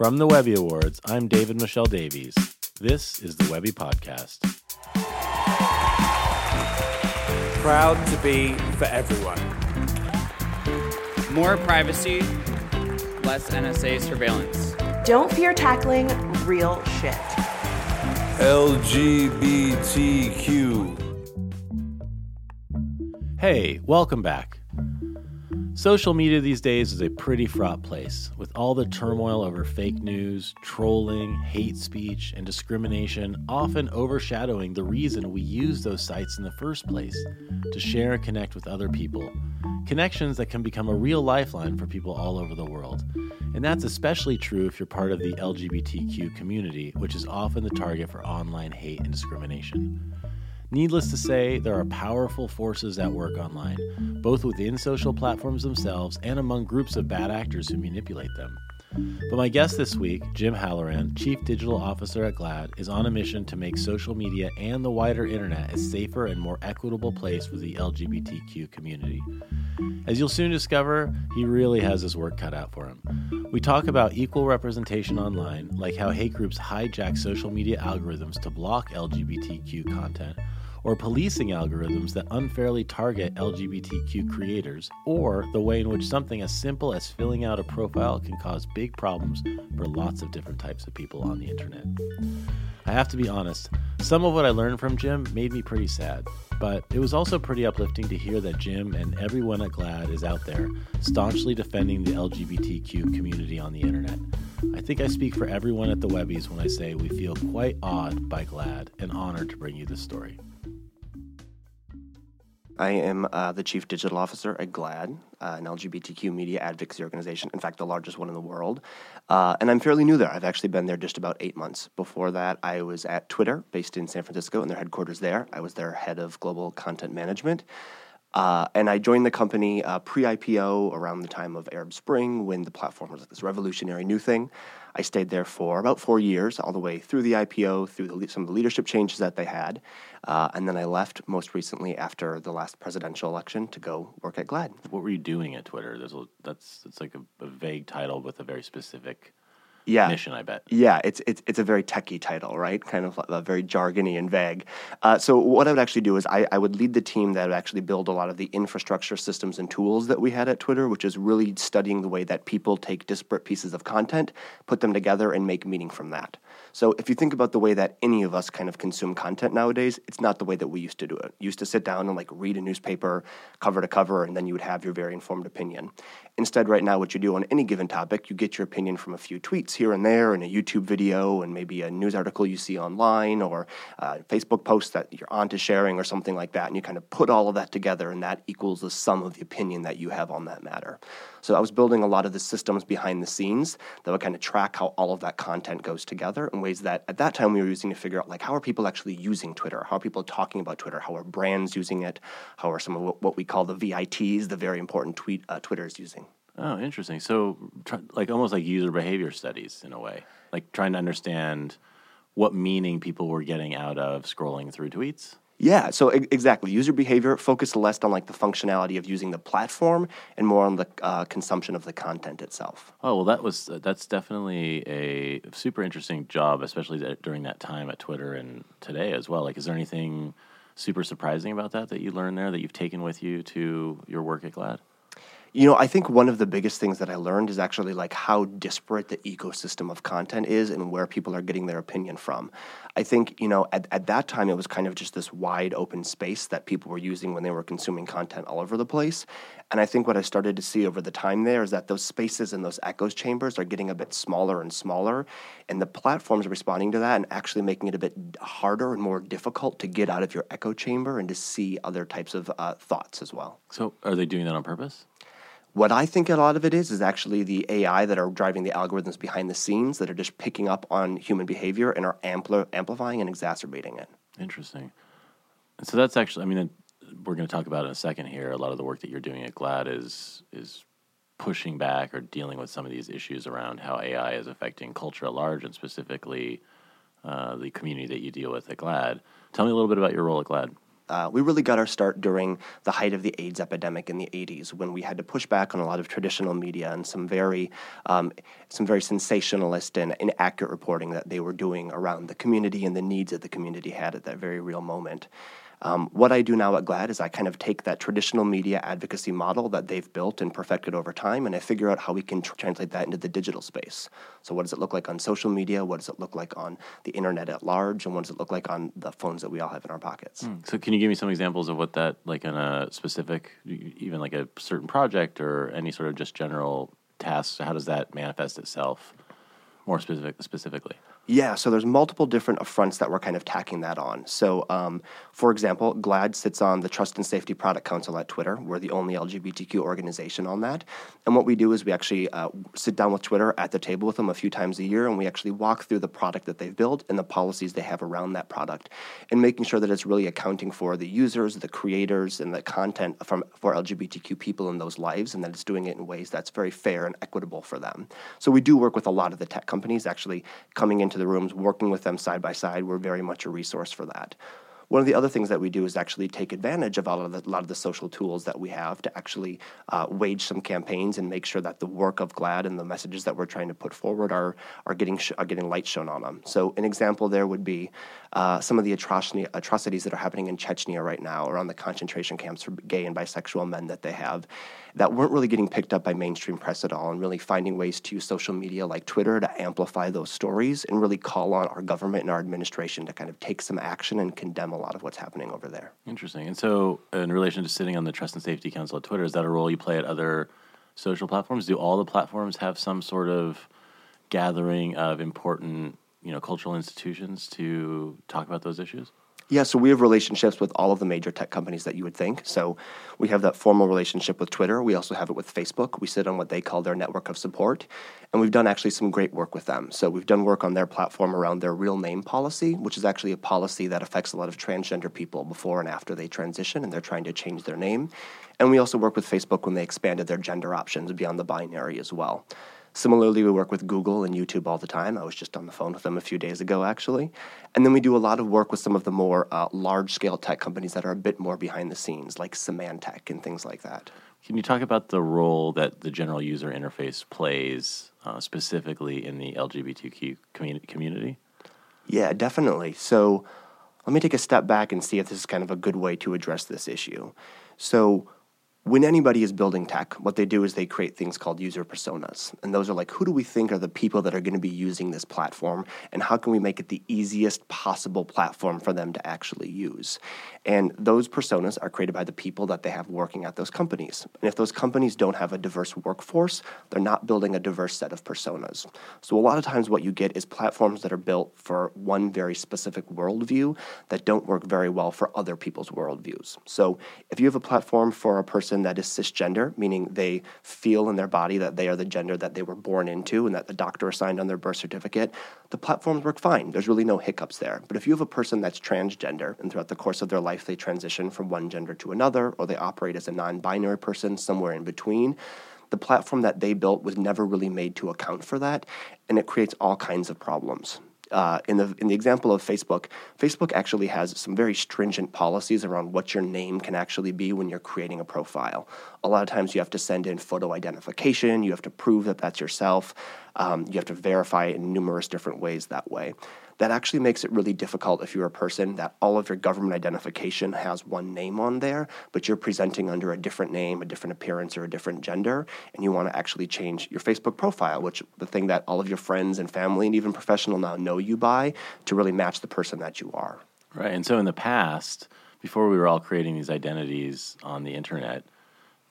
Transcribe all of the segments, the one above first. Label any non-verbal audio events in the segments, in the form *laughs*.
From the Webby Awards, I'm David-Michel Davies. This is the Webby Podcast. Proud to be for everyone. More privacy, less NSA surveillance. Don't fear tackling real shit. LGBTQ. Hey, welcome back. Social media these days is a pretty fraught place, with all the turmoil over fake news, trolling, hate speech, and discrimination often overshadowing the reason we use those sites in the first place to share and connect with other people. Connections that can become a real lifeline for people all over the world. And that's especially true if you're part of the LGBTQ community, which is often the target for online hate and discrimination. Needless to say, there are powerful forces at work online, both within social platforms themselves and among groups of bad actors who manipulate them. But my guest this week, Jim Halloran, Chief Digital Officer at GLAAD, is on a mission to make social media and the wider internet a safer and more equitable place for the LGBTQ community. As you'll soon discover, he really has his work cut out for him. We talk about equal representation online, like how hate groups hijack social media algorithms to block LGBTQ content or policing algorithms that unfairly target LGBTQ creators, or the way in which something as simple as filling out a profile can cause big problems for lots of different types of people on the internet. I have to be honest, some of what I learned from Jim made me pretty sad, but it was also pretty uplifting to hear that Jim and everyone at GLAAD is out there staunchly defending the LGBTQ community on the internet. I think I speak for everyone at the Webbies when I say we feel quite awed by GLAAD and honored to bring you this story. I am uh, the Chief Digital Officer at GLAAD, uh, an LGBTQ media advocacy organization, in fact, the largest one in the world. Uh, and I'm fairly new there. I've actually been there just about eight months. Before that, I was at Twitter, based in San Francisco, and their headquarters there. I was their head of global content management. Uh, and I joined the company uh, pre IPO around the time of Arab Spring when the platform was this revolutionary new thing. I stayed there for about four years, all the way through the IPO, through the, some of the leadership changes that they had. Uh, and then I left most recently after the last presidential election to go work at GLAAD. What were you doing at Twitter? There's a, that's it's like a, a vague title with a very specific yeah. mission, I bet. Yeah, it's it's it's a very techy title, right? Kind of uh, very jargony and vague. Uh, so what I would actually do is I, I would lead the team that would actually build a lot of the infrastructure systems and tools that we had at Twitter, which is really studying the way that people take disparate pieces of content, put them together, and make meaning from that. So if you think about the way that any of us kind of consume content nowadays, it's not the way that we used to do it. You used to sit down and like read a newspaper cover to cover, and then you would have your very informed opinion. Instead, right now, what you do on any given topic, you get your opinion from a few tweets here and there, and a YouTube video, and maybe a news article you see online, or a Facebook post that you're on to sharing, or something like that. And you kind of put all of that together, and that equals the sum of the opinion that you have on that matter. So I was building a lot of the systems behind the scenes that would kind of track how all of that content goes together in ways that at that time we were using to figure out like how are people actually using Twitter? How are people talking about Twitter? How are brands using it? How are some of what we call the VITs, the very important tweet uh, Twitter is using? Oh, interesting. So, like almost like user behavior studies in a way, like trying to understand what meaning people were getting out of scrolling through tweets. Yeah, so e- exactly. User behavior focused less on like the functionality of using the platform and more on the uh, consumption of the content itself. Oh well, that was uh, that's definitely a super interesting job, especially that, during that time at Twitter and today as well. Like, is there anything super surprising about that that you learned there that you've taken with you to your work at GLAAD? You know, I think one of the biggest things that I learned is actually like how disparate the ecosystem of content is and where people are getting their opinion from. I think, you know, at, at that time it was kind of just this wide open space that people were using when they were consuming content all over the place. And I think what I started to see over the time there is that those spaces and those echoes chambers are getting a bit smaller and smaller. And the platforms are responding to that and actually making it a bit harder and more difficult to get out of your echo chamber and to see other types of uh, thoughts as well. So, are they doing that on purpose? What I think a lot of it is is actually the AI that are driving the algorithms behind the scenes that are just picking up on human behavior and are ampli- amplifying and exacerbating it. Interesting. So that's actually, I mean, we're going to talk about in a second here. A lot of the work that you're doing at GLAAD is is pushing back or dealing with some of these issues around how AI is affecting culture at large, and specifically uh, the community that you deal with at GLAAD. Tell me a little bit about your role at GLAAD. Uh, we really got our start during the height of the AIDS epidemic in the 80s, when we had to push back on a lot of traditional media and some very, um, some very sensationalist and inaccurate reporting that they were doing around the community and the needs that the community had at that very real moment. Um, what I do now at GLAAD is I kind of take that traditional media advocacy model that they've built and perfected over time, and I figure out how we can tr- translate that into the digital space. So, what does it look like on social media? What does it look like on the internet at large? And what does it look like on the phones that we all have in our pockets? So, can you give me some examples of what that, like in a specific, even like a certain project or any sort of just general tasks? How does that manifest itself more specific, specifically? Yeah, so there's multiple different fronts that we're kind of tacking that on. So, um, for example, GLAAD sits on the Trust and Safety Product Council at Twitter. We're the only LGBTQ organization on that. And what we do is we actually uh, sit down with Twitter at the table with them a few times a year, and we actually walk through the product that they've built and the policies they have around that product, and making sure that it's really accounting for the users, the creators, and the content from for LGBTQ people in those lives, and that it's doing it in ways that's very fair and equitable for them. So we do work with a lot of the tech companies actually coming into the rooms, working with them side by side. We're very much a resource for that. One of the other things that we do is actually take advantage of a lot of the, lot of the social tools that we have to actually uh, wage some campaigns and make sure that the work of GLAAD and the messages that we're trying to put forward are are getting sh- are getting light shown on them. So an example there would be uh, some of the atrocity, atrocities that are happening in Chechnya right now around the concentration camps for gay and bisexual men that they have that weren't really getting picked up by mainstream press at all and really finding ways to use social media like Twitter to amplify those stories and really call on our government and our administration to kind of take some action and condemn a lot of what's happening over there. Interesting. And so, in relation to sitting on the Trust and Safety Council at Twitter, is that a role you play at other social platforms? Do all the platforms have some sort of gathering of important, you know, cultural institutions to talk about those issues? Yeah, so we have relationships with all of the major tech companies that you would think. So we have that formal relationship with Twitter. We also have it with Facebook. We sit on what they call their network of support. And we've done actually some great work with them. So we've done work on their platform around their real name policy, which is actually a policy that affects a lot of transgender people before and after they transition and they're trying to change their name. And we also work with Facebook when they expanded their gender options beyond the binary as well. Similarly, we work with Google and YouTube all the time. I was just on the phone with them a few days ago, actually. And then we do a lot of work with some of the more uh, large scale tech companies that are a bit more behind the scenes, like Symantec and things like that. Can you talk about the role that the general user interface plays uh, specifically in the LGBTQ community? community? Yeah, definitely. So let me take a step back and see if this is kind of a good way to address this issue. So, when anybody is building tech, what they do is they create things called user personas. And those are like, who do we think are the people that are going to be using this platform? And how can we make it the easiest possible platform for them to actually use? And those personas are created by the people that they have working at those companies. And if those companies don't have a diverse workforce, they're not building a diverse set of personas. So a lot of times what you get is platforms that are built for one very specific worldview that don't work very well for other people's worldviews. So if you have a platform for a person that is cisgender, meaning they feel in their body that they are the gender that they were born into and that the doctor assigned on their birth certificate, the platforms work fine. There's really no hiccups there. But if you have a person that's transgender and throughout the course of their life they transition from one gender to another, or they operate as a non binary person somewhere in between, the platform that they built was never really made to account for that, and it creates all kinds of problems uh, in the in the example of Facebook, Facebook actually has some very stringent policies around what your name can actually be when you're creating a profile. A lot of times you have to send in photo identification. You have to prove that that's yourself. Um, you have to verify it in numerous different ways that way that actually makes it really difficult if you're a person that all of your government identification has one name on there, but you're presenting under a different name, a different appearance, or a different gender, and you want to actually change your Facebook profile, which the thing that all of your friends and family and even professional now know you by to really match the person that you are. Right. And so in the past, before we were all creating these identities on the internet,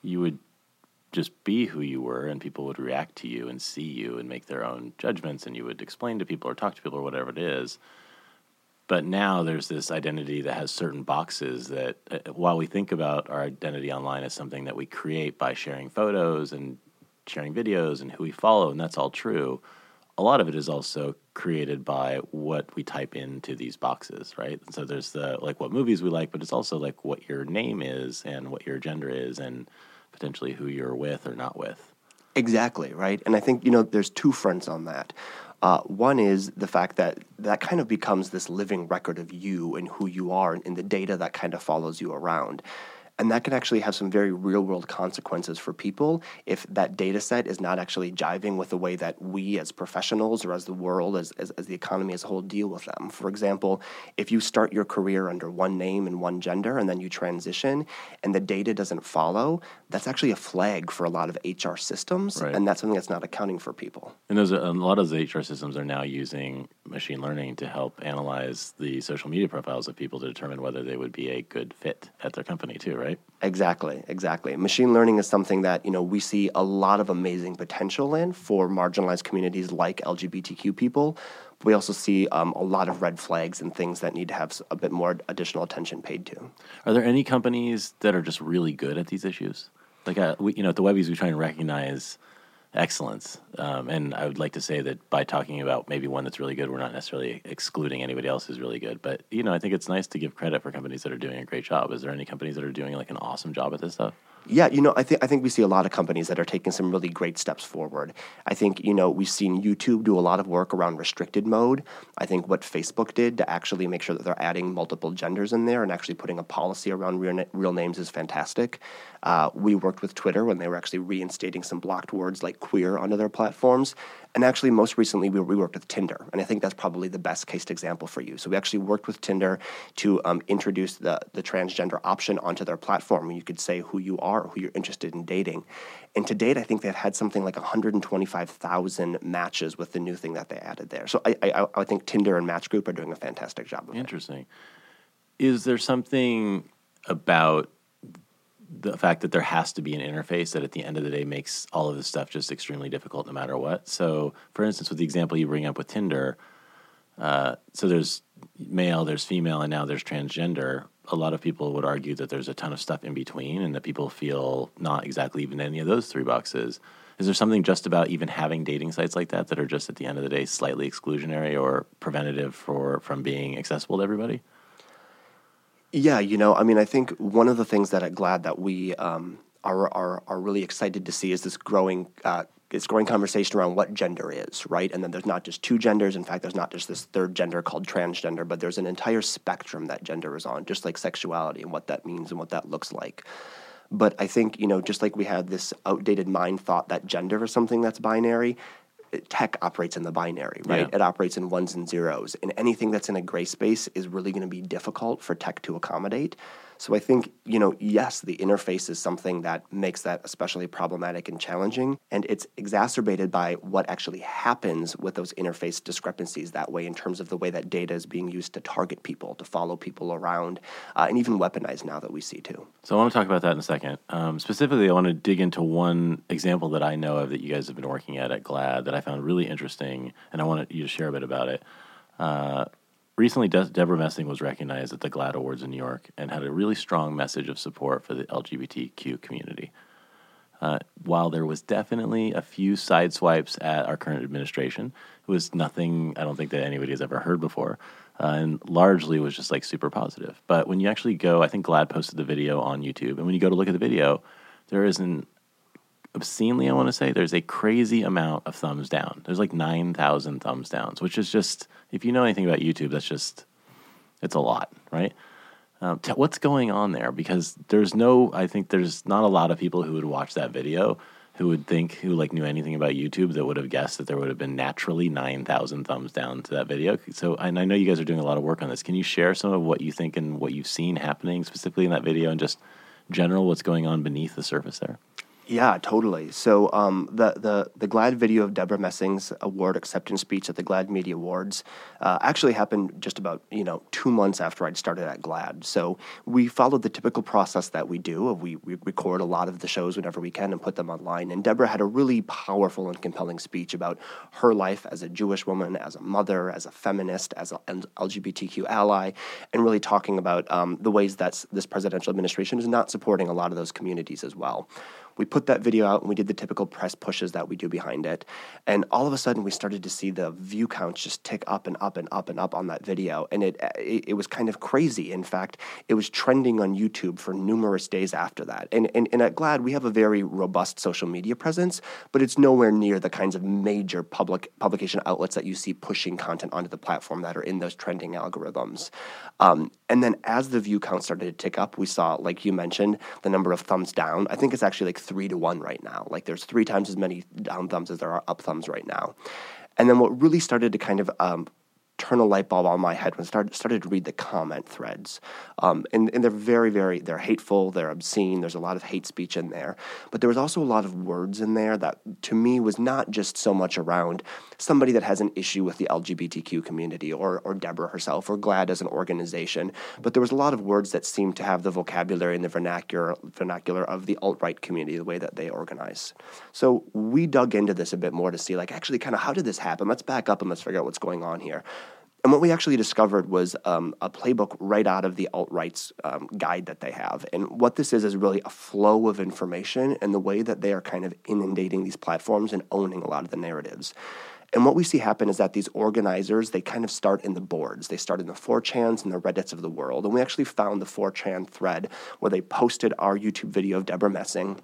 you would just be who you were and people would react to you and see you and make their own judgments and you would explain to people or talk to people or whatever it is but now there's this identity that has certain boxes that, uh, while we think about our identity online as something that we create by sharing photos and sharing videos and who we follow, and that's all true, a lot of it is also created by what we type into these boxes, right? So there's the like what movies we like, but it's also like what your name is and what your gender is and potentially who you're with or not with. Exactly, right? And I think, you know, there's two fronts on that. Uh, one is the fact that that kind of becomes this living record of you and who you are and the data that kind of follows you around. And that can actually have some very real world consequences for people if that data set is not actually jiving with the way that we as professionals or as the world, as, as, as, the economy as a whole, deal with them. For example, if you start your career under one name and one gender and then you transition and the data doesn't follow, that's actually a flag for a lot of HR systems. Right. And that's something that's not accounting for people. And those are, a lot of the HR systems are now using machine learning to help analyze the social media profiles of people to determine whether they would be a good fit at their company, too, right? Right? Exactly, exactly. Machine learning is something that you know we see a lot of amazing potential in for marginalized communities like LGBTQ people. But We also see um, a lot of red flags and things that need to have a bit more additional attention paid to. Are there any companies that are just really good at these issues? Like, uh, we, you know, at the Webbies, we try and recognize excellence. Um, and I would like to say that by talking about maybe one that's really good, we're not necessarily excluding anybody else who's really good. But you know, I think it's nice to give credit for companies that are doing a great job. Is there any companies that are doing like an awesome job at this stuff? Yeah, you know, I think I think we see a lot of companies that are taking some really great steps forward. I think you know we've seen YouTube do a lot of work around restricted mode. I think what Facebook did to actually make sure that they're adding multiple genders in there and actually putting a policy around real, real names is fantastic. Uh, we worked with Twitter when they were actually reinstating some blocked words like queer onto their platforms. And actually, most recently, we, we worked with Tinder. And I think that's probably the best case example for you. So we actually worked with Tinder to um, introduce the, the transgender option onto their platform. You could say who you are, who you're interested in dating. And to date, I think they've had something like 125,000 matches with the new thing that they added there. So I, I, I think Tinder and Match Group are doing a fantastic job of Interesting. Is there something about the fact that there has to be an interface that at the end of the day makes all of this stuff just extremely difficult no matter what. So, for instance, with the example you bring up with Tinder, uh, so there's male, there's female, and now there's transgender. A lot of people would argue that there's a ton of stuff in between and that people feel not exactly even any of those three boxes. Is there something just about even having dating sites like that that are just at the end of the day slightly exclusionary or preventative for from being accessible to everybody? Yeah, you know, I mean, I think one of the things that at GLAAD that we um, are, are are really excited to see is this growing uh, this growing conversation around what gender is, right? And then there's not just two genders. In fact, there's not just this third gender called transgender, but there's an entire spectrum that gender is on, just like sexuality and what that means and what that looks like. But I think, you know, just like we have this outdated mind thought that gender is something that's binary, tech operates in the binary, right? Yeah. It operates in ones and zeros. And anything that's in a gray space is really going to be difficult for tech to accommodate. So I think, you know, yes, the interface is something that makes that especially problematic and challenging. And it's exacerbated by what actually happens with those interface discrepancies that way in terms of the way that data is being used to target people, to follow people around, uh, and even weaponized now that we see too. So I want to talk about that in a second. Um, specifically, I want to dig into one example that I know of that you guys have been working at at GLAAD that I found really interesting, and I want you to share a bit about it. Uh, Recently, De- Debra Messing was recognized at the GLAAD Awards in New York and had a really strong message of support for the LGBTQ community. Uh, while there was definitely a few side swipes at our current administration, it was nothing I don't think that anybody has ever heard before, uh, and largely was just like super positive. But when you actually go, I think GLAAD posted the video on YouTube, and when you go to look at the video, there is an obscenely, I want to say, there's a crazy amount of thumbs down. There's like 9,000 thumbs downs, which is just, if you know anything about YouTube, that's just, it's a lot, right? Um, t- what's going on there? Because there's no, I think there's not a lot of people who would watch that video who would think, who like knew anything about YouTube that would have guessed that there would have been naturally 9,000 thumbs down to that video. So, and I know you guys are doing a lot of work on this. Can you share some of what you think and what you've seen happening specifically in that video and just general what's going on beneath the surface there? Yeah, totally. So um, the the the GLAAD video of Debra Messing's award acceptance speech at the GLAAD Media Awards uh, actually happened just about you know two months after I'd started at GLAAD. So we followed the typical process that we do. We we record a lot of the shows whenever we can and put them online. And Debra had a really powerful and compelling speech about her life as a Jewish woman, as a mother, as a feminist, as an LGBTQ ally, and really talking about um, the ways that this presidential administration is not supporting a lot of those communities as well we put that video out and we did the typical press pushes that we do behind it. And all of a sudden, we started to see the view counts just tick up and up and up and up on that video. And it, it, it was kind of crazy. In fact, it was trending on YouTube for numerous days after that. And, and, and at GLAAD, we have a very robust social media presence, but it's nowhere near the kinds of major public publication outlets that you see pushing content onto the platform that are in those trending algorithms. Um, and then as the view count started to tick up, we saw, like you mentioned, the number of thumbs down. I think it's actually like three to one right now. Like there's three times as many down thumbs as there are up thumbs right now. And then what really started to kind of um, turn a light bulb on my head when I started, started to read the comment threads. Um, and, and they're very, very, they're hateful, they're obscene, there's a lot of hate speech in there. But there was also a lot of words in there that to me was not just so much around somebody that has an issue with the LGBTQ community or, or Debra herself or GLAAD as an organization, but there was a lot of words that seemed to have the vocabulary and the vernacular, vernacular of the alt-right community, the way that they organize. So we dug into this a bit more to see like actually kind of how did this happen? Let's back up and let's figure out what's going on here. And what we actually discovered was um, a playbook right out of the alt right's um, guide that they have. And what this is is really a flow of information and the way that they are kind of inundating these platforms and owning a lot of the narratives. And what we see happen is that these organizers, they kind of start in the boards. They start in the 4chans and the Reddits of the world. And we actually found the 4chan thread where they posted our YouTube video of Debra Messing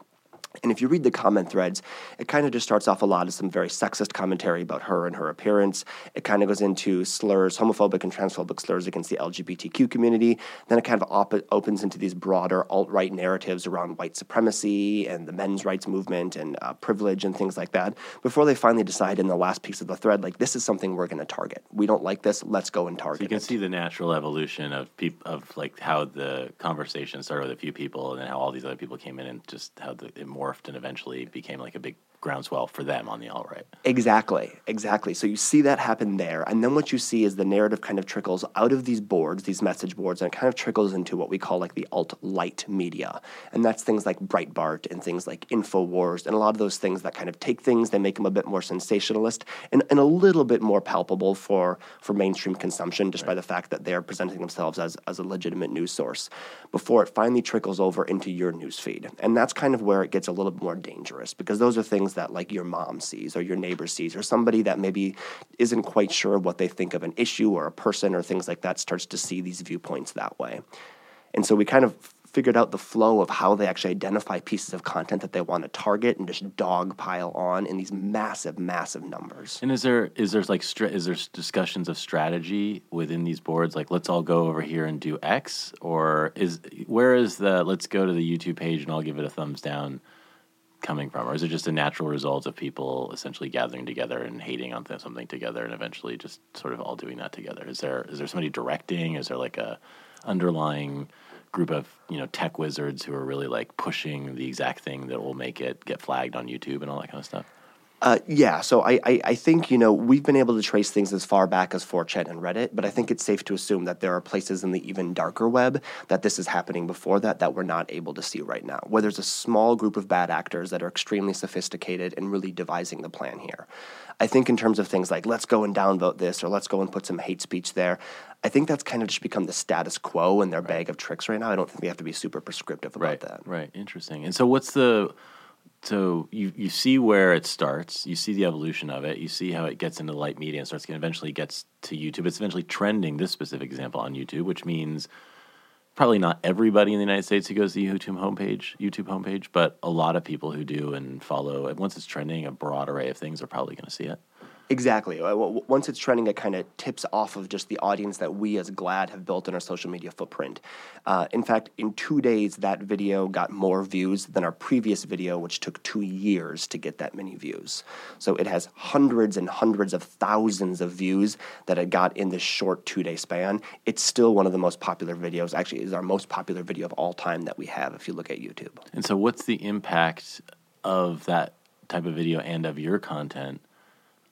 and if you read the comment threads, it kind of just starts off a lot of some very sexist commentary about her and her appearance. It kind of goes into slurs, homophobic and transphobic slurs against the LGBTQ community. Then it kind of op- opens into these broader alt right narratives around white supremacy and the men's rights movement and uh, privilege and things like that before they finally decide in the last piece of the thread, like, this is something we're going to target. We don't like this. Let's go and target so you can it. see the natural evolution of peop- of like how the conversation started with a few people and then how all these other people came in and just how the, it more morphed and eventually became like a big groundswell for them on the alt right. Exactly, exactly. So you see that happen there. And then what you see is the narrative kind of trickles out of these boards, these message boards, and it kind of trickles into what we call like the alt light media. And that's things like Breitbart and things like InfoWars and a lot of those things that kind of take things, they make them a bit more sensationalist and, and a little bit more palpable for, for mainstream consumption just right. by the fact that they're presenting themselves as, as a legitimate news source before it finally trickles over into your news feed. And that's kind of where it gets a little bit more dangerous because those are things that like your mom sees or your neighbor sees or somebody that maybe isn't quite sure what they think of an issue or a person or things like that starts to see these viewpoints that way. And so we kind of figured out the flow of how they actually identify pieces of content that they want to target and just dogpile on in these massive, massive numbers. And is there is there like is there discussions of strategy within these boards? Like, let's all go over here and do X, or is where is the let's go to the YouTube page and I'll give it a thumbs down coming from, or is it just a natural result of people essentially gathering together and hating on something together, and eventually just sort of all doing that together? Is there is there somebody directing? Is there like a underlying group of you know tech wizards who are really like pushing the exact thing that will make it get flagged on YouTube and all that kind of stuff? Uh, yeah, so I, I, I, think, you know, we've been able to trace things as far back as 4chan and Reddit, but I think it's safe to assume that there are places in the even darker web that this is happening before that that we're not able to see right now, where there's a small group of bad actors that are extremely sophisticated and really devising the plan here. I think in terms of things like let's go and downvote this or let's go and put some hate speech there, I think that's kind of just become the status quo in their right. bag of tricks right now. I don't think we have to be super prescriptive about right, that. Right, interesting. And so what's the so you you see where it starts, you see the evolution of it, you see how it gets into light media and starts eventually gets to YouTube. It's eventually trending this specific example on YouTube, which means probably not everybody in the United States who goes to the YouTube homepage, YouTube homepage, but a lot of people who do and follow. Once it's trending, a broad array of things are probably going to see it. Exactly. Uh, once it's trending, it kind of tips off of just the audience that we as GLAAD have built in our social media footprint. Uh, in fact, in two days, that video got more views than our previous video, which took two years to get that many views. So it has hundreds and hundreds of thousands of views that it got in this short two day span. It's still one of the most popular videos. Actually, is our most popular video of all time that we have if you look at YouTube. And so, what's the impact of that type of video and of your content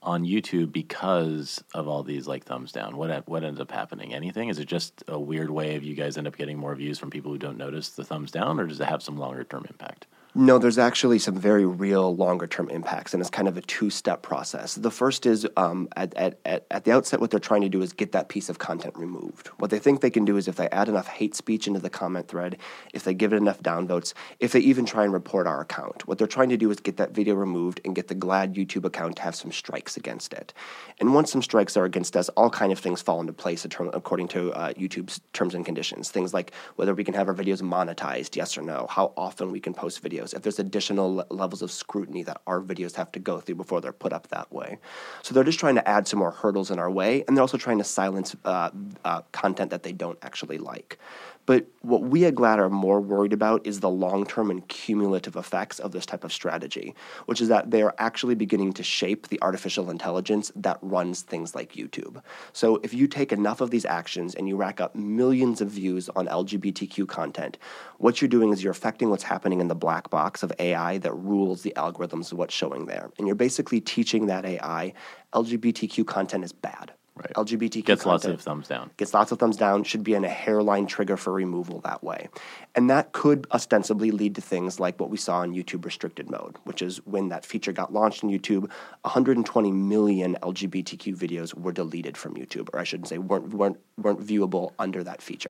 on YouTube because of all these like thumbs down? What what ends up happening? Anything? Is it just a weird way of you guys end up getting more views from people who don't notice the thumbs down, or does it have some longer term impact? No, there's actually some very real longer term impacts, and it's kind of a two step process. The first is um, at, at, at, at the outset, what they're trying to do is get that piece of content removed. What they think they can do is if they add enough hate speech into the comment thread, if they give it enough downvotes, if they even try and report our account, what they're trying to do is get that video removed and get the GLAAD YouTube account to have some strikes against it. And once some strikes are against us, all kind of things fall into place according to uh, YouTube's terms and conditions. Things like whether we can have our videos monetized, yes or no, how often we can post videos videos, if there's additional levels of scrutiny that our videos have to go through before they're put up that way. So they're just trying to add some more hurdles in our way, and they're also trying to silence uh, uh, content that they don't actually like. But what we at GLAAD are more worried about is the long term and cumulative effects of this type of strategy, which is that they are actually beginning to shape the artificial intelligence that runs things like YouTube. So if you take enough of these actions and you rack up millions of views on LGBTQ content, what you're doing is you're affecting what's happening in the black box of AI that rules the algorithms of what's showing there. And you're basically teaching that AI LGBTQ content is bad. Right. LGBTQ gets content lots of thumbs down. Gets lots of thumbs down. Should be in a hairline trigger for removal that way, and that could ostensibly lead to things like what we saw in YouTube restricted mode, which is when that feature got launched in YouTube, 120 million LGBTQ videos were deleted from YouTube, or I shouldn't say weren't weren't weren't viewable under that feature.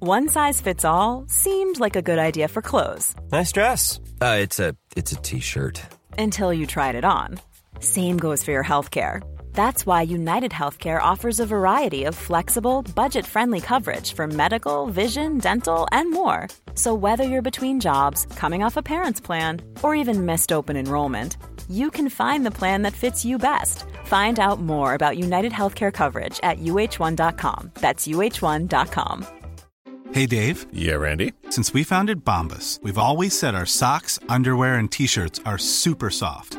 One size fits all seemed like a good idea for clothes. Nice dress. Uh, it's a it's a t-shirt. Until you tried it on. Same goes for your healthcare. That's why United Healthcare offers a variety of flexible, budget friendly coverage for medical, vision, dental, and more. So, whether you're between jobs, coming off a parent's plan, or even missed open enrollment, you can find the plan that fits you best. Find out more about United Healthcare coverage at uh1.com. That's uh1.com. Hey, Dave. Yeah, Randy. Since we founded Bombas, we've always said our socks, underwear, and t shirts are super soft.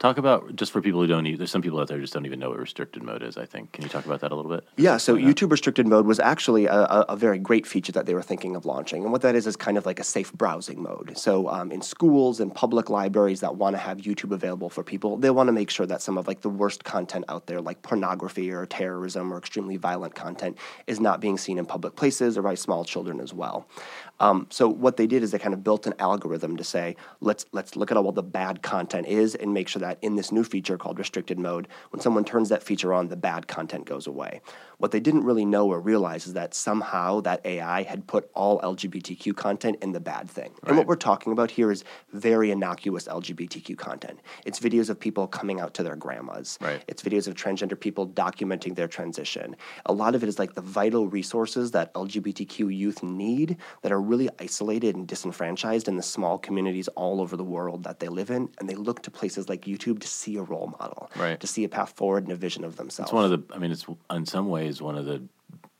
Talk about just for people who don't. There's some people out there who just don't even know what restricted mode is. I think. Can you talk about that a little bit? Yeah. So YouTube restricted mode was actually a, a, a, very great feature that they were thinking of launching, and what that is is kind of like a safe browsing mode. So um, in schools and public libraries that want to have YouTube available for people, they want to make sure that some of like the worst content out there, like pornography or terrorism or extremely violent content, is not being seen in public places or by small children as well. Um, so what they did is they kind of built an algorithm to say, let's let's look at all the bad content is and make sure that in this new feature called restricted mode, when someone turns that feature on, the bad content goes away. What they didn't really know or realize is that somehow that AI had put all LGBTQ content in the bad thing. Right. And what we're talking about here is very innocuous LGBTQ content. It's videos of people coming out to their grandmas. Right. It's videos of transgender people documenting their transition. A lot of it is like the vital resources that LGBTQ youth need that are really isolated and disenfranchised in the small communities all over the world that they live in. And they look to places like YouTube to see a role model, right. to see a path forward and a vision of themselves. It's one of the, I mean, it's in some ways one of the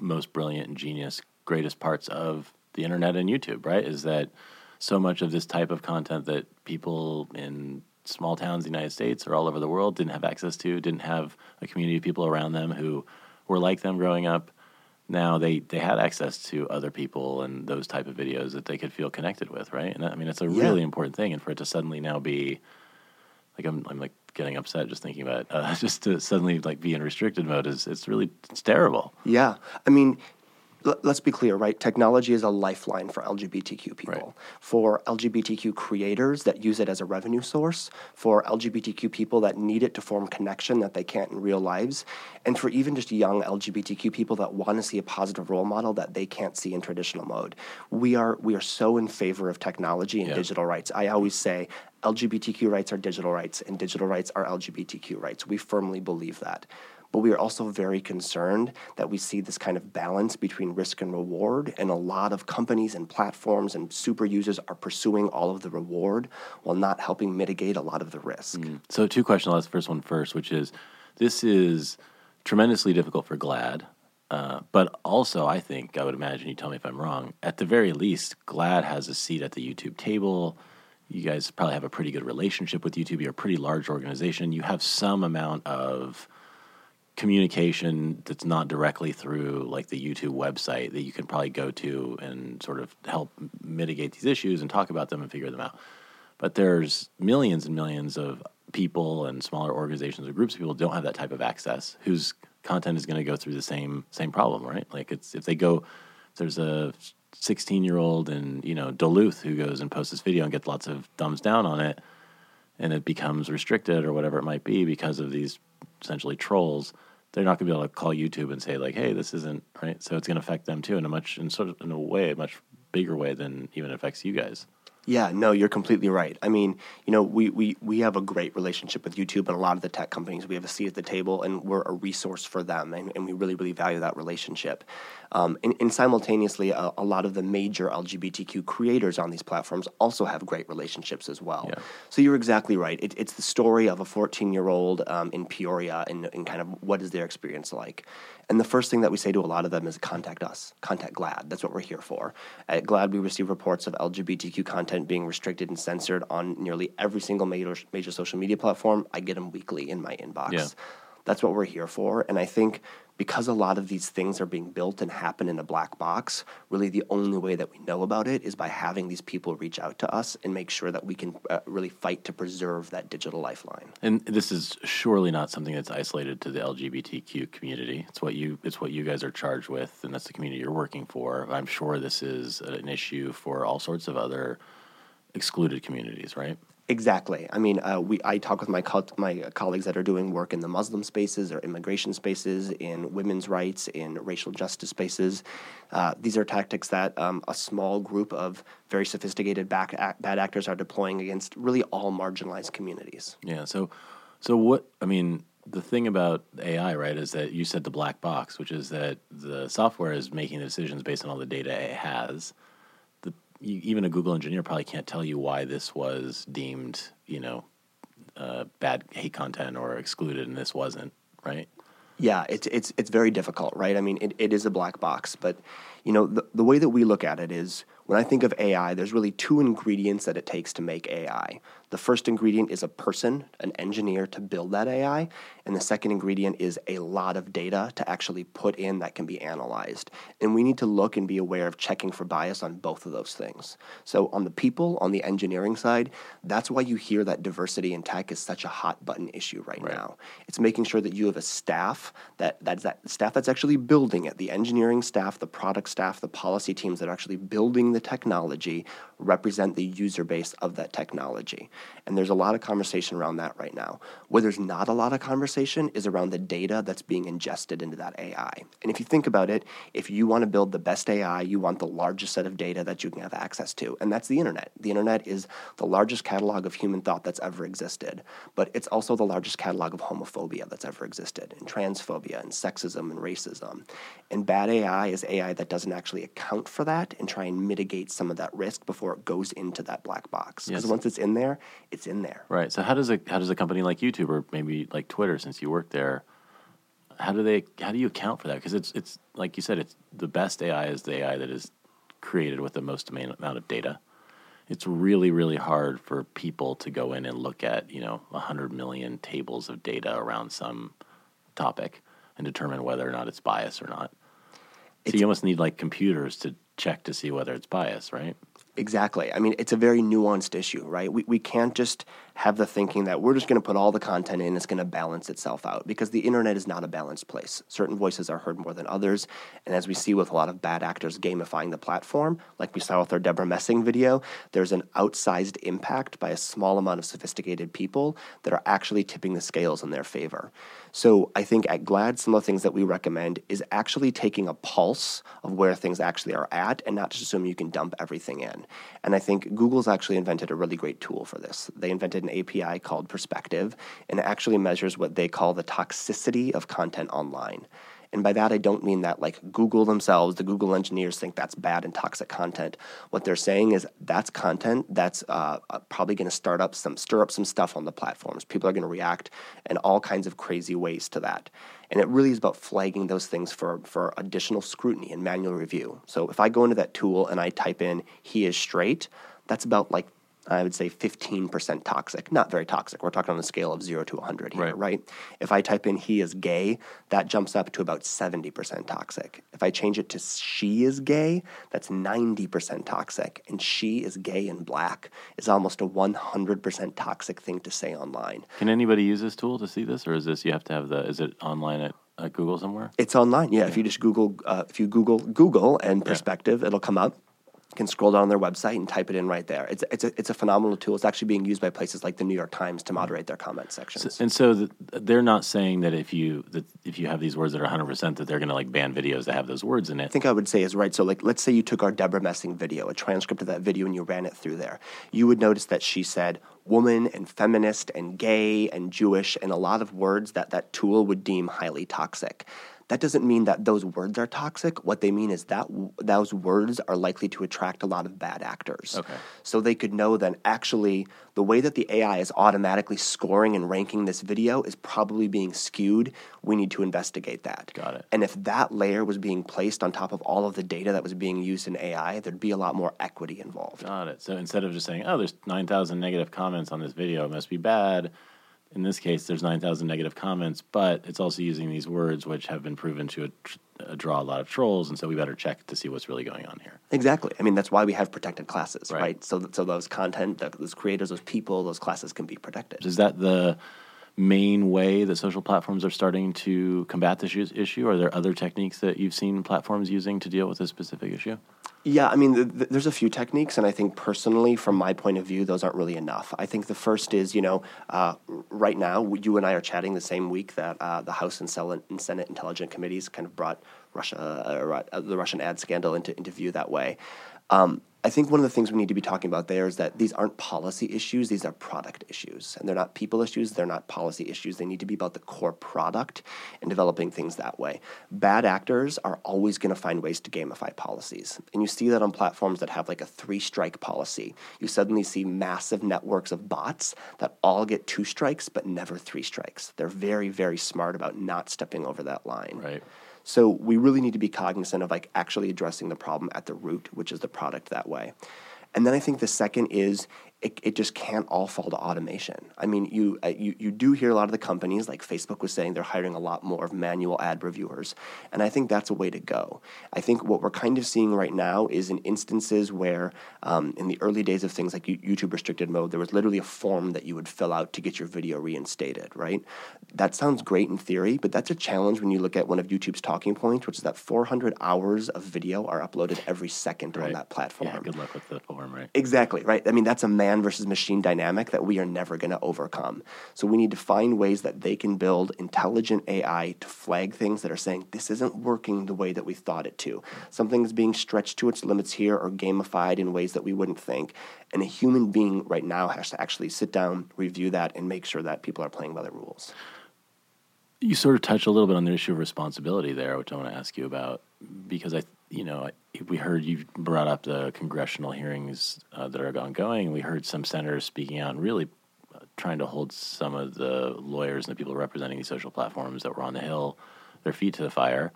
most brilliant and genius, greatest parts of the internet and YouTube, right? Is that so much of this type of content that people in small towns in the United States or all over the world didn't have access to, didn't have a community of people around them who were like them growing up. Now they, they had access to other people and those type of videos that they could feel connected with, right? And that, I mean, it's a Yeah. really important thing. And for it to suddenly now be like I'm, I'm like getting upset just thinking about it. *laughs* Uh, just to suddenly like be in restricted mode is it's really it's terrible. Yeah. I mean, let's be clear, right? Technology is a lifeline for LGBTQ people, Right. for LGBTQ creators that use it as a revenue source, for LGBTQ people that need it to form connection that they can't in real lives, and for even just young LGBTQ people that want to see a positive role model that they can't see in traditional mode. We are we are so in favor of technology and Yeah. digital rights. I always say LGBTQ rights are digital rights, and digital rights are LGBTQ rights. We firmly believe that. But we are also very concerned that we see this kind of balance between risk and reward, and a lot of companies and platforms and super users are pursuing all of the reward while not helping mitigate a lot of the risk. Mm. So, two questions. Let's first one first, which is this is tremendously difficult for GLAAD. Uh, but also, I think I would imagine you tell me if I'm wrong. At the very least, GLAAD has a seat at the YouTube table. You guys probably have a pretty good relationship with YouTube. You're a pretty large organization. You have some amount of communication that's not directly through like the YouTube website that you can probably go to and sort of help mitigate these issues and talk about them and figure them out. But there's millions and millions of people and smaller organizations or groups of people don't have that type of access whose content is going to go through the same same problem, right? Like it's if they go if there's a 16 year old in you know Duluth who goes and posts this video and gets lots of thumbs down on it, and it becomes restricted or whatever it might be because of these essentially trolls. They're not going to be able to call YouTube and say like, "Hey, this isn't right." So it's going to affect them too in a much in sort of in a way, a much bigger way than even affects you guys. Yeah, no, you're completely right. I mean, you know, we, we, we have a great relationship with YouTube and a lot of the tech companies. We have a seat at the table and we're a resource for them, and, and we really, really value that relationship. Um, and, and, simultaneously, a, a, lot of the major LGBTQ creators on these platforms also have great relationships as well. Yeah. So you're exactly right. It, it's the story of a 14 year old um, in Peoria and, and kind of what is their experience like. And the first thing that we say to a lot of them is contact us, contact GLAAD. That's what we're here for. At GLAAD, we receive reports of LGBTQ content being restricted and censored on nearly every single major, major social media platform. I get them weekly in my inbox. Yeah. That's what we're here for. And I think because a lot of these things are being built and happen in a black box, really the only way that we know about it is by having these people reach out to us and make sure that we can uh, really fight to preserve that digital lifeline. And this is surely not something that's isolated to the LGBTQ community. It's what you it's what you guys are charged with, and that's the community you're working for. I'm sure this is an issue for all sorts of other excluded communities, right? Exactly. I mean, uh, we I talk with my co- my colleagues that are doing work in the Muslim spaces or immigration spaces, in women's rights, in racial justice spaces. Uh, these are tactics that um, a small group of very sophisticated back, bad actors are deploying against really all marginalized communities. Yeah. So, so what? I mean, the thing about AI, right, is that you said the black box, which is that the software is making the decisions based on all the data it has you, even a Google engineer probably can't tell you why this was deemed, you know, uh, bad hate content or excluded and this wasn't, right? Yeah, it's it's it's very difficult, right? I mean, it, it is a black box, but you know, the, the way that we look at it is when I think of AI, there's really two ingredients that it takes to make AI. The first ingredient is a person, an engineer to build that AI. And the second ingredient is a lot of data to actually put in that can be analyzed. And we need to look and be aware of checking for bias on both of those things. So, on the people, on the engineering side, that's why you hear that diversity in tech is such a hot button issue right, right. now. It's making sure that you have a staff that that's that staff that's actually building it, the engineering staff, the product staff, the policy teams that are actually building the technology represent the user base of that technology. And there's a lot of conversation around that right now. Where there's not a lot of conversation is around the data that's being ingested into that AI. And if you think about it, if you want to build the best AI, you want the largest set of data that you can have access to. And that's the internet. The internet is the largest catalog of human thought that's ever existed, but it's also the largest catalog of homophobia that's ever existed, and transphobia, and sexism, and racism. And bad AI is AI that doesn't actually account for that and try and mitigate some of that risk before goes into that black box. Because yes. once it's in there, it's in there. Right. So how does a how does a company like YouTube or maybe like Twitter, since you work there, how do they how do you account for that? Because it's it's like you said, it's the best AI is the AI that is created with the most amount of data. It's really really hard for people to go in and look at you know hundred million tables of data around some topic and determine whether or not it's biased or not. So you almost need like computers to check to see whether it's biased, right? Exactly. I mean, it's a very nuanced issue, right? We, we can't just have the thinking that we're just going to put all the content in, it's going to balance itself out because the internet is not a balanced place. Certain voices are heard more than others. And as we see with a lot of bad actors gamifying the platform, like we saw with our Debra Messing video, there's an outsized impact by a small amount of sophisticated people that are actually tipping the scales in their favor. So I think at GLAAD, some of the things that we recommend is actually taking a pulse of where things actually are at and not just assuming you can dump everything in. And I think Google's actually invented a really great tool for this. They invented an API called Perspective, and actually measures what they call the toxicity of content online. And by that, I don't mean that like Google themselves, the Google engineers think that's bad and toxic content. What they're saying is that's content that's uh probably going to start up some, stir up some stuff on the platforms. People are going to react in all kinds of crazy ways to that. And it really is about flagging those things for, for additional scrutiny and manual review. So if I go into that tool and I type in, he is straight, that's about like I would say 15% toxic. Not very toxic. We're talking on a scale of 0 to 100 here, right. right? If I type in he is gay, that jumps up to about 70% toxic. If I change it to she is gay, that's 90% toxic. And she is gay and black is almost a 100% toxic thing to say online. Can anybody use this tool to see this? Or is this, you have to have the, is it online at at Google somewhere? It's online. Yeah, yeah. if you just Google, uh, if you Google Google and perspective, yeah. it'll come up can scroll down on their website and type it in right there. It's, it's, a, it's a phenomenal tool. It's actually being used by places like the New York Times to moderate their comment sections. So, and so the, they're not saying that if you that if you have these words that are 100% that they're going to like ban videos that have those words in it. I think I would say is right. So like let's say you took our Debra Messing video, a transcript of that video and you ran it through there. You would notice that she said woman and feminist and gay and Jewish and a lot of words that that tool would deem highly toxic. That doesn't mean that those words are toxic. What they mean is that w- those words are likely to attract a lot of bad actors. Okay. So they could know that actually the way that the AI is automatically scoring and ranking this video is probably being skewed. We need to investigate that. Got it. And if that layer was being placed on top of all of the data that was being used in AI, there'd be a lot more equity involved. Got it. So instead of just saying, "Oh, there's 9,000 negative comments on this video, it must be bad," in this case, there's 9,000 negative comments, but it's also using these words which have been proven to uh, draw a lot of trolls, and so we better check to see what's really going on here. Exactly. I mean, that's why we have protected classes, right? right? So, so those content, those creators, those people, those classes can be protected. Is that the main way that social platforms are starting to combat this issue? Are there other techniques that you've seen platforms using to deal with this specific issue? Yeah, I mean, th- th- there's a few techniques, and I think personally, from my point of view, those aren't really enough. I think the first is, you know, uh, right now, you and I are chatting the same week that uh, the House and Senate, and Senate Intelligence Committees kind of brought Russia, uh, uh the Russian ad scandal into, into view that way. Um, I think one of the things we need to be talking about there is that these aren't policy issues, these are product issues. And they're not people issues, they're not policy issues. They need to be about the core product and developing things that way. Bad actors are always going to find ways to gamify policies. And you see that on platforms that have like a three strike policy. You suddenly see massive networks of bots that all get two strikes but never three strikes. They're very, very smart about not stepping over that line. Right. So we really need to be cognizant of like actually addressing the problem at the root, which is the product that way. And then I think the second is it, it just can't all fall to automation. I mean, you, uh, you, you do hear a lot of the companies, like Facebook was saying, they're hiring a lot more of manual ad reviewers. And I think that's a way to go. I think what we're kind of seeing right now is in instances where, um, in the early days of things like YouTube restricted mode, there was literally a form that you would fill out to get your video reinstated, right? That sounds great in theory, but that's a challenge when you look at one of YouTube's talking points, which is that 400 hours of video are uploaded every second right. on that platform. Yeah, good luck with the form, right? Exactly, right? I mean, that's a man man versus machine dynamic that we are never going to overcome. So we need to find ways that they can build intelligent AI to flag things that are saying this isn't working the way that we thought it to. Something is being stretched to its limits here or gamified in ways that we wouldn't think. And a human being right now has to actually sit down, review that, and make sure that people are playing by the rules. You sort of touched a little bit on the issue of responsibility there, which I want to ask you about because I, you know, we heard you brought up the congressional hearings uh, that are ongoing. We heard some senators speaking out and really uh, trying to hold some of the lawyers and the people representing these social platforms that were on the Hill their feet to the fire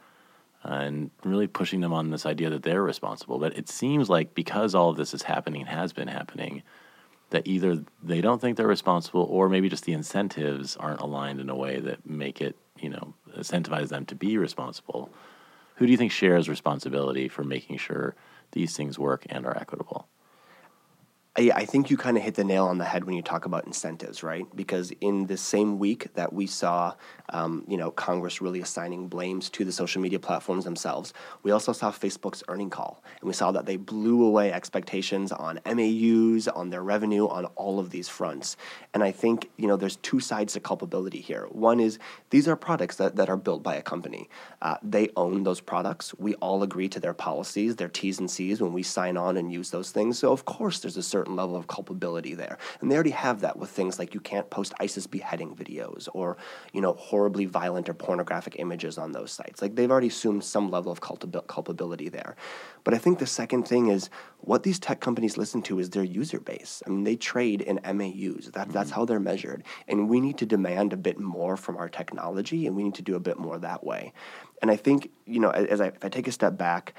uh, and really pushing them on this idea that they're responsible. But it seems like because all of this is happening, has been happening, that either they don't think they're responsible or maybe just the incentives aren't aligned in a way that make it, you know, incentivize them to be responsible. Who do you think shares responsibility for making sure these things work and are equitable? I think you kind of hit the nail on the head when you talk about incentives, right? Because in the same week that we saw, um, you know, Congress really assigning blames to the social media platforms themselves, we also saw Facebook's earning call, and we saw that they blew away expectations on MAUs, on their revenue, on all of these fronts. And I think you know, there's two sides to culpability here. One is these are products that, that are built by a company. Uh, they own those products. We all agree to their policies, their T's and C's when we sign on and use those things. So of course, there's a certain certain level of culpability there. And they already have that with things like you can't post ISIS beheading videos or, you know, horribly violent or pornographic images on those sites. Like they've already assumed some level of culpability there. But I think the second thing is what these tech companies listen to is their user base. I mean, they trade in MAUs. That, that's mm-hmm. how they're measured. And we need to demand a bit more from our technology, and we need to do a bit more that way. And I think, you know, as I, if I take a step back,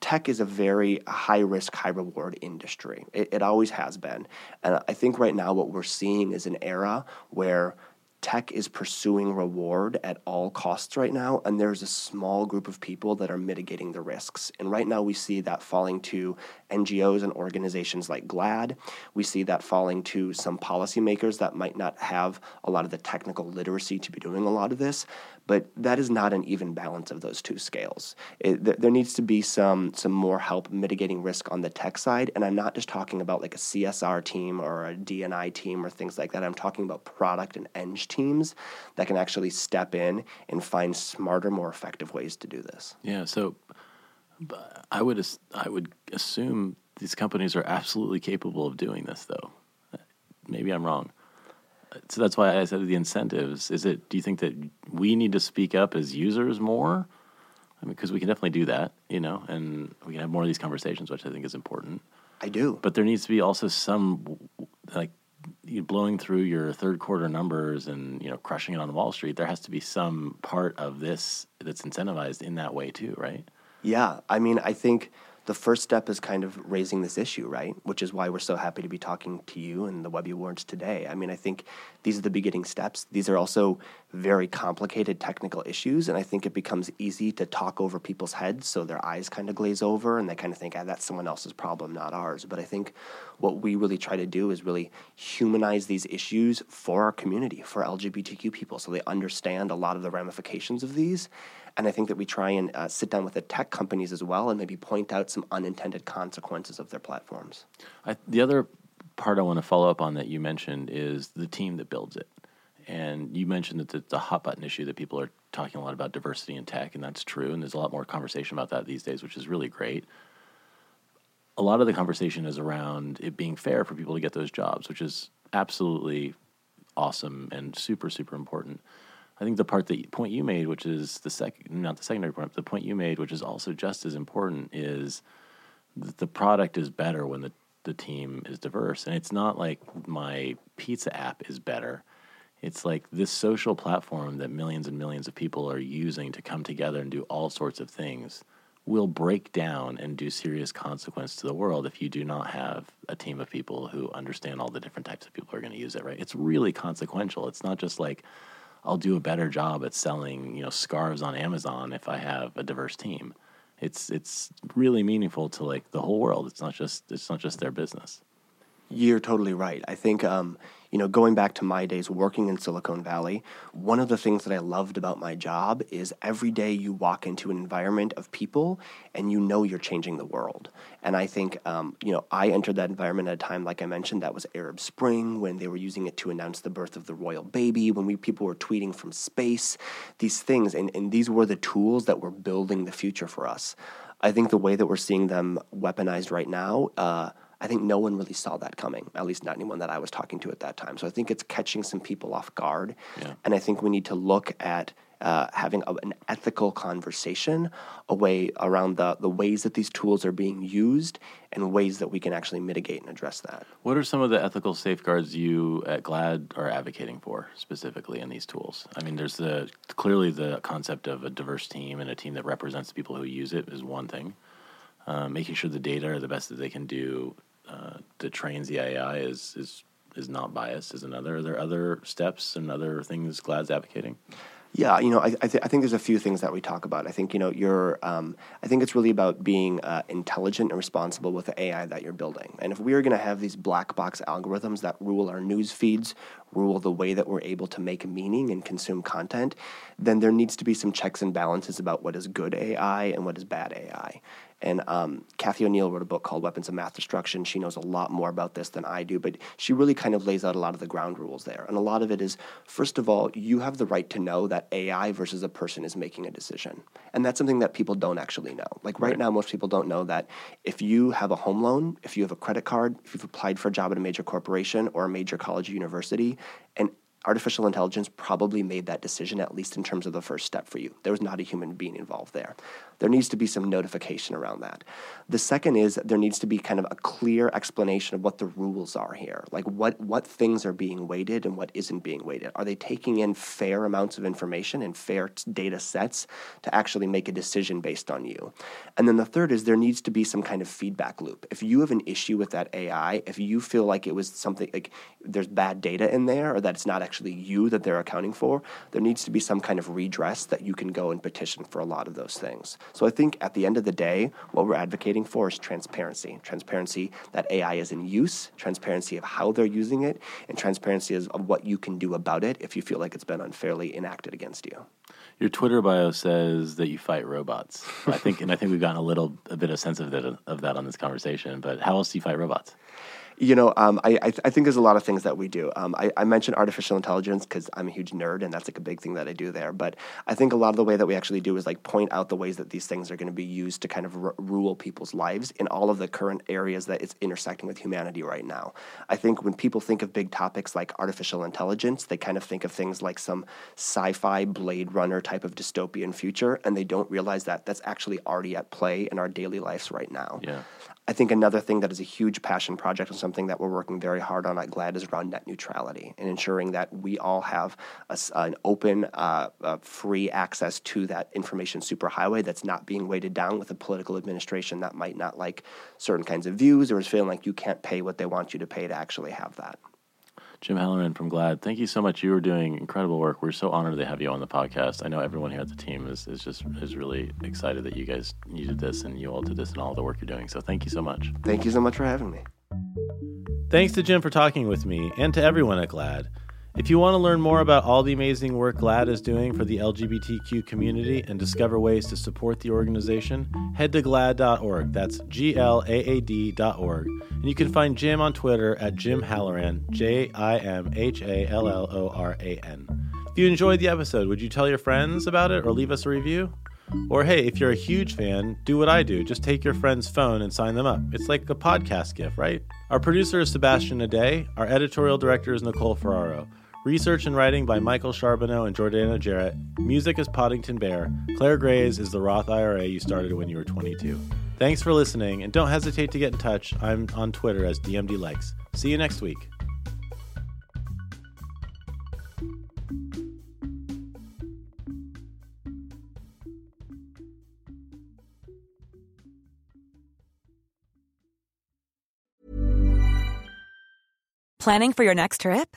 tech is a very high risk, high reward industry. It, it always has been. And I think right now what we're seeing is an era where tech is pursuing reward at all costs right now, and there's a small group of people that are mitigating the risks. And right now, we see that falling to NGOs and organizations like GLAAD. We see that falling to some policymakers that might not have a lot of the technical literacy to be doing a lot of this. But that is not an even balance of those two scales. It, th- there needs to be some some more help mitigating risk on the tech side, and I'm not just talking about like a CSR team or a DNI team or things like that. I'm talking about product and eng teams that can actually step in and find smarter, more effective ways to do this. Yeah. So I would I would assume these companies are absolutely capable of doing this, though. Maybe I'm wrong. So that's why I said the incentives. Is it? Do you think that we need to speak up as users more? I mean, because we can definitely do that, you know, and we can have more of these conversations, which I think is important. I do. But there needs to be also some like you blowing through your third quarter numbers and you know crushing it on Wall Street. There has to be some part of this that's incentivized in that way too, right? Yeah, I mean, I think the first step is kind of raising this issue, right? Which is why we're so happy to be talking to you and the Webby Awards today. I mean, I think these are the beginning steps. These are also very complicated technical issues, and I think it becomes easy to talk over people's heads so their eyes kind of glaze over and they kind of think, ah, that's someone else's problem, not ours. But I think what we really try to do is really humanize these issues for our community, for LGBTQ people, so they understand a lot of the ramifications of these and I think that we try and uh, sit down with the tech companies as well and maybe point out some unintended consequences of their platforms. I, the other part I want to follow up on that you mentioned is the team that builds it. And you mentioned that it's a hot button issue that people are talking a lot about diversity in tech, and that's true. And there's a lot more conversation about that these days, which is really great. A lot of the conversation is around it being fair for people to get those jobs, which is absolutely awesome and super, super important. I think the part that point you made, which is the second, not the secondary point, the point you made, which is also just as important, is that the product is better when the the team is diverse, and it's not like my pizza app is better. It's like this social platform that millions and millions of people are using to come together and do all sorts of things will break down and do serious consequence to the world if you do not have a team of people who understand all the different types of people who are going to use it right? It's really consequential. It's not just like I'll do a better job at selling, you know, scarves on Amazon if I have a diverse team. It's it's really meaningful to like the whole world. It's not just it's not just their business. You're totally right. I think, um, you know, going back to my days working in Silicon Valley, one of the things that I loved about my job is every day you walk into an environment of people and you know you're changing the world. And I think, um, you know, I entered that environment at a time, like I mentioned, that was Arab Spring, when they were using it to announce the birth of the royal baby, when we people were tweeting from space, these things. And, and these were the tools that were building the future for us. I think the way that we're seeing them weaponized right now, uh, I think no one really saw that coming, at least not anyone that I was talking to at that time. So I think it's catching some people off guard. Yeah. And I think we need to look at uh, having a, an ethical conversation a way around the, the ways that these tools are being used and ways that we can actually mitigate and address that. What are some of the ethical safeguards you at GLAAD are advocating for specifically in these tools? I mean, there's the clearly the concept of a diverse team and a team that represents the people who use it is one thing. Uh, making sure the data are the best that they can do uh, that trains the AI is is is not biased is another. Are there other steps and other things GLAAD's advocating? Yeah, you know, I, I, th- I, think there's a few things that we talk about. I think, you know, you're, um, I think it's really about being uh, intelligent and responsible with the AI that you're building. And if we are going to have these black box algorithms that rule our news feeds, rule the way that we're able to make meaning and consume content, then there needs to be some checks and balances about what is good AI and what is bad AI. And um, Cathy O'Neil wrote a book called Weapons of Math Destruction. She knows a lot more about this than I do, but she really kind of lays out a lot of the ground rules there. And a lot of it is, first of all, you have the right to know that AI versus a person is making a decision. And that's something that people don't actually know. Like right, right now, most people don't know that if you have a home loan, if you have a credit card, if you've applied for a job at a major corporation or a major college or university, and artificial intelligence probably made that decision, at least in terms of the first step for you. There was not a human being involved there. There needs to be some notification around that. The second is there needs to be kind of a clear explanation of what the rules are here. Like what, what things are being weighted and what isn't being weighted. Are they taking in fair amounts of information and fair data sets to actually make a decision based on you? And then the third is there needs to be some kind of feedback loop. If you have an issue with that AI, if you feel like it was something like there's bad data in there or that it's not actually you that they're accounting for, there needs to be some kind of redress that you can go and petition for a lot of those things. So I think at the end of the day, what we're advocating for is transparency. Transparency that AI is in use, transparency of how they're using it, and transparency of what you can do about it if you feel like it's been unfairly enacted against you. Your Twitter bio says that you fight robots. I think, and I think we've gotten a little a bit of sense of that of that on this conversation. But how else do you fight robots? You know, um, I, I, th- I, think there's a lot of things that we do. Um, I, I, mentioned artificial intelligence because I'm a huge nerd and that's like a big thing that I do there. But I think a lot of the way that we actually do is like point out the ways that these things are going to be used to kind of r- rule people's lives in all of the current areas that it's intersecting with humanity right now. I think when people think of big topics like artificial intelligence, they kind of think of things like some sci-fi Blade Runner type of dystopian future, and they don't realize that that's actually already at play in our daily lives right now. Yeah. I think another thing that is a huge passion project and something that we're working very hard on at GLAAD is around net neutrality and ensuring that we all have a, an open, uh, uh, free access to that information superhighway that's not being weighted down with a political administration that might not like certain kinds of views or is feeling like you can't pay what they want you to pay to actually have that. Jim Halloran from GLAAD, thank you so much. You are doing incredible work. We're so honored to have you on the podcast. I know everyone here at the team is, is just is really excited that you guys you did this and you all did this and all the work you're doing. So thank you so much. Thank you so much for having me. Thanks to Jim for talking with me and to everyone at GLAAD. If you want to learn more about all the amazing work GLAAD is doing for the LGBTQ community and discover ways to support the organization, head to glaad.org. That's G L A A D.org. And you can find Jim on Twitter at Jim Halloran, J I M H A L L O R A N. If you enjoyed the episode, would you tell your friends about it or leave us a review? Or hey, if you're a huge fan, do what I do. Just take your friend's phone and sign them up. It's like a podcast gift, right? Our producer is Sebastian Ade. Our editorial director is Nicole Ferraro. Research and writing by Michael Charboneau and Jordana Jarrett. Music is Poddington Bear. Claire Grays is the Roth IRA you started when you were 22. Thanks for listening, and don't hesitate to get in touch. I'm on Twitter as DMD Likes. See you next week. Planning for your next trip?